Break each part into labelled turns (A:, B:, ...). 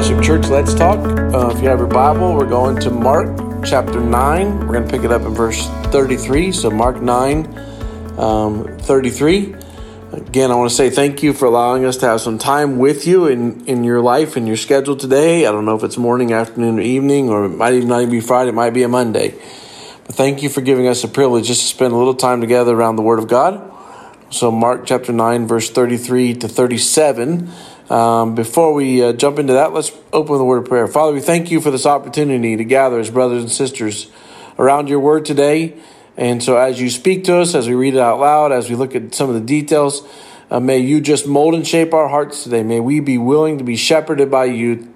A: Fellowship Church, let's talk. Uh, if you have your Bible, we're going to Mark chapter 9. We're going to pick it up in verse 33. So, Mark 9, um, 33. Again, I want to say thank you for allowing us to have some time with you in, in your life and your schedule today. I don't know if it's morning, afternoon, or evening, or it might even not even be Friday, it might be a Monday. But thank you for giving us the privilege just to spend a little time together around the Word of God. So, Mark chapter 9, verse 33 to 37. Um, before we uh, jump into that, let's open with a word of prayer. Father, we thank you for this opportunity to gather as brothers and sisters around your word today. And so, as you speak to us, as we read it out loud, as we look at some of the details, uh, may you just mold and shape our hearts today. May we be willing to be shepherded by you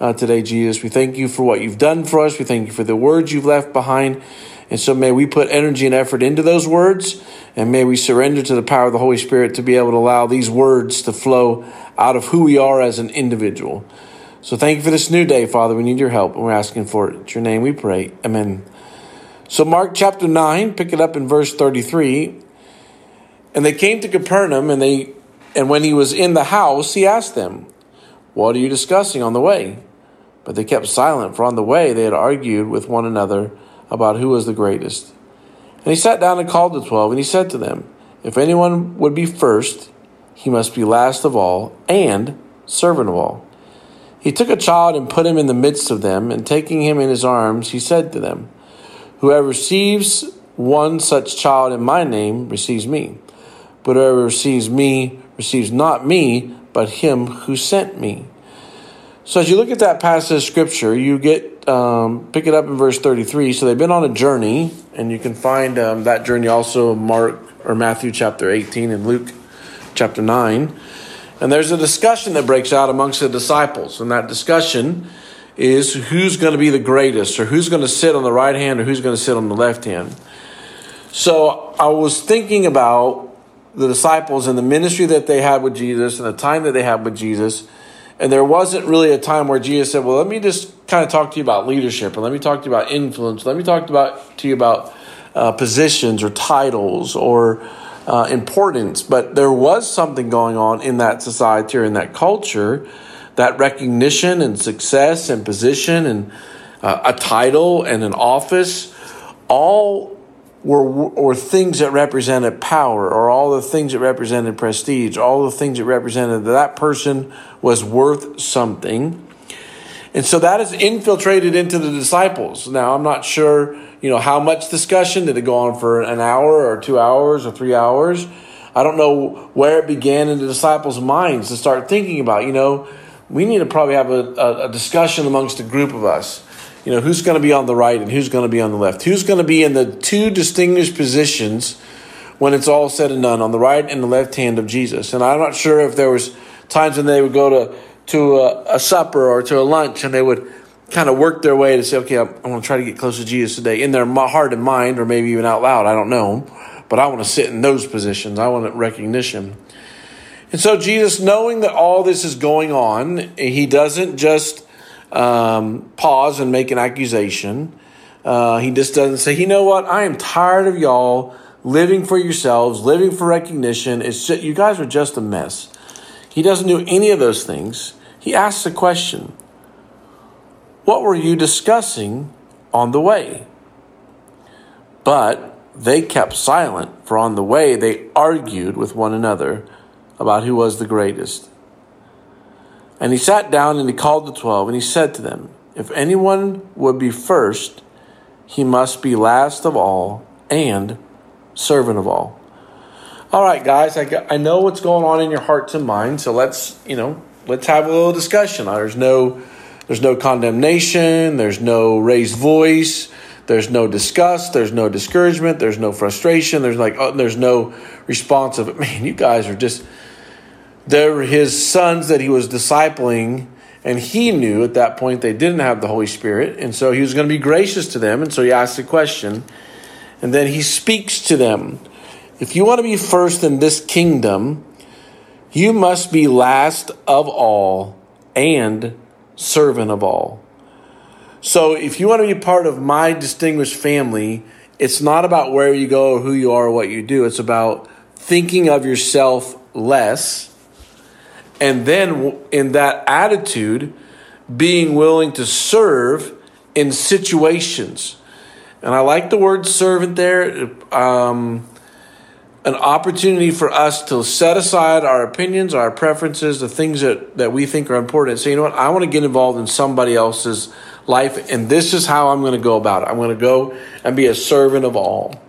A: uh, today, Jesus. We thank you for what you've done for us. We thank you for the words you've left behind. And so may we put energy and effort into those words, and may we surrender to the power of the Holy Spirit to be able to allow these words to flow out of who we are as an individual. So thank you for this new day, Father. We need your help, and we're asking for it. In your name we pray. Amen. So, Mark chapter 9, pick it up in verse 33. And they came to Capernaum, and they and when he was in the house, he asked them, What are you discussing on the way? But they kept silent, for on the way they had argued with one another about who was the greatest. And he sat down and called the twelve, and he said to them, If anyone would be first, he must be last of all and servant of all. He took a child and put him in the midst of them, and taking him in his arms, he said to them, Whoever receives one such child in my name receives me. But whoever receives me receives not me, but him who sent me. So as you look at that passage of scripture, you get um, pick it up in verse 33. So they've been on a journey, and you can find um, that journey also Mark or Matthew chapter 18 and Luke chapter 9. And there's a discussion that breaks out amongst the disciples, and that discussion is who's going to be the greatest, or who's going to sit on the right hand, or who's going to sit on the left hand. So I was thinking about the disciples and the ministry that they had with Jesus and the time that they had with Jesus and there wasn't really a time where Jesus said, Well, let me just kind of talk to you about leadership and let me talk to you about influence. Let me talk about, to you about uh, positions or titles or uh, importance. But there was something going on in that society or in that culture that recognition and success and position and uh, a title and an office all were, were things that represented power or all the things that represented prestige, all the things that represented that that person was worth something. And so that is infiltrated into the disciples. Now, I'm not sure, you know, how much discussion did it go on for an hour or two hours or three hours? I don't know where it began in the disciples' minds to start thinking about, you know, we need to probably have a, a, a discussion amongst a group of us you know, who's going to be on the right and who's going to be on the left? Who's going to be in the two distinguished positions when it's all said and done on the right and the left hand of Jesus? And I'm not sure if there was times when they would go to to a, a supper or to a lunch and they would kind of work their way to say, okay, I'm, I'm going to try to get close to Jesus today in their heart and mind, or maybe even out loud. I don't know. But I want to sit in those positions. I want recognition. And so, Jesus, knowing that all this is going on, he doesn't just um, pause and make an accusation. Uh, he just doesn't say, you know what, I am tired of y'all living for yourselves, living for recognition. It's just, you guys are just a mess. He doesn't do any of those things. He asks a question What were you discussing on the way? But they kept silent, for on the way they argued with one another about who was the greatest. And he sat down and he called the twelve, and he said to them, If anyone would be first, he must be last of all and servant of all. All right, guys, I, I know what's going on in your hearts and minds, so let's, you know, let's have a little discussion. Uh, there's no, there's no condemnation, there's no raised voice, there's no disgust, there's no discouragement, there's no frustration, there's like, oh, there's no response of it. Man, you guys are just they were his sons that he was discipling, and he knew at that point they didn't have the Holy Spirit, and so he was going to be gracious to them, and so he asked a question, and then he speaks to them. If you want to be first in this kingdom, you must be last of all and servant of all. So if you want to be part of my distinguished family, it's not about where you go or who you are or what you do. It's about thinking of yourself less and then in that attitude, being willing to serve in situations. And I like the word servant there. Um, an opportunity for us to set aside our opinions, our preferences, the things that, that we think are important, say, you know what, I want to get involved in somebody else's life, and this is how I'm going to go about it. I'm going to go and be a servant of all.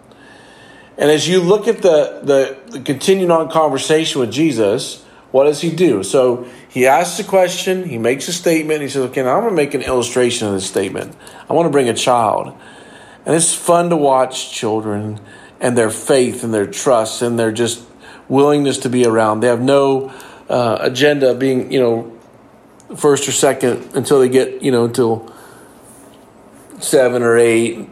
A: And as you look at the, the, the continuing on conversation with Jesus, what does he do? So he asks a question, he makes a statement, he says, Okay, now I'm to make an illustration of this statement. I want to bring a child. And it's fun to watch children and their faith and their trust and their just willingness to be around. They have no uh, agenda being, you know, first or second until they get, you know, until seven or eight,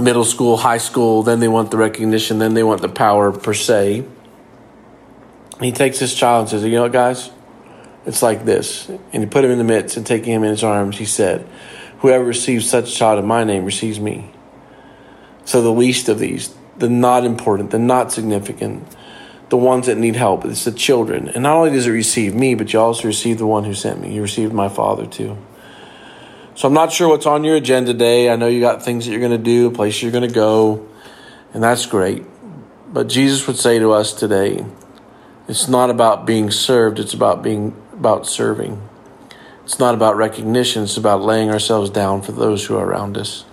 A: middle school, high school. Then they want the recognition. Then they want the power per se. He takes this child and says, You know what, guys? It's like this. And he put him in the midst and taking him in his arms, he said, Whoever receives such a child in my name receives me. So the least of these, the not important, the not significant, the ones that need help, it's the children. And not only does it receive me, but you also receive the one who sent me. You received my Father too. So I'm not sure what's on your agenda today. I know you got things that you're going to do, places you're going to go, and that's great. But Jesus would say to us today, it's not about being served, it's about being about serving. It's not about recognition, it's about laying ourselves down for those who are around us.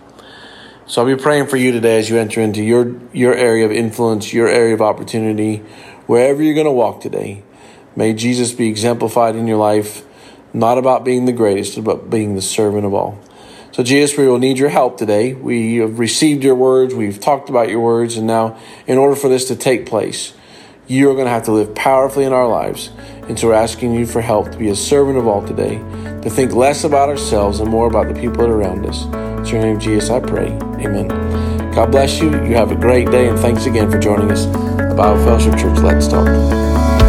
A: So I'll be praying for you today as you enter into your, your area of influence, your area of opportunity, wherever you're going to walk today. May Jesus be exemplified in your life, not about being the greatest, but being the servant of all. So, Jesus, we will need your help today. We have received your words, we've talked about your words, and now, in order for this to take place, you are going to have to live powerfully in our lives. And so we're asking you for help to be a servant of all today, to think less about ourselves and more about the people that are around us. In your name, Jesus, I pray. Amen. God bless you. You have a great day, and thanks again for joining us at Bible Fellowship Church. Let's talk.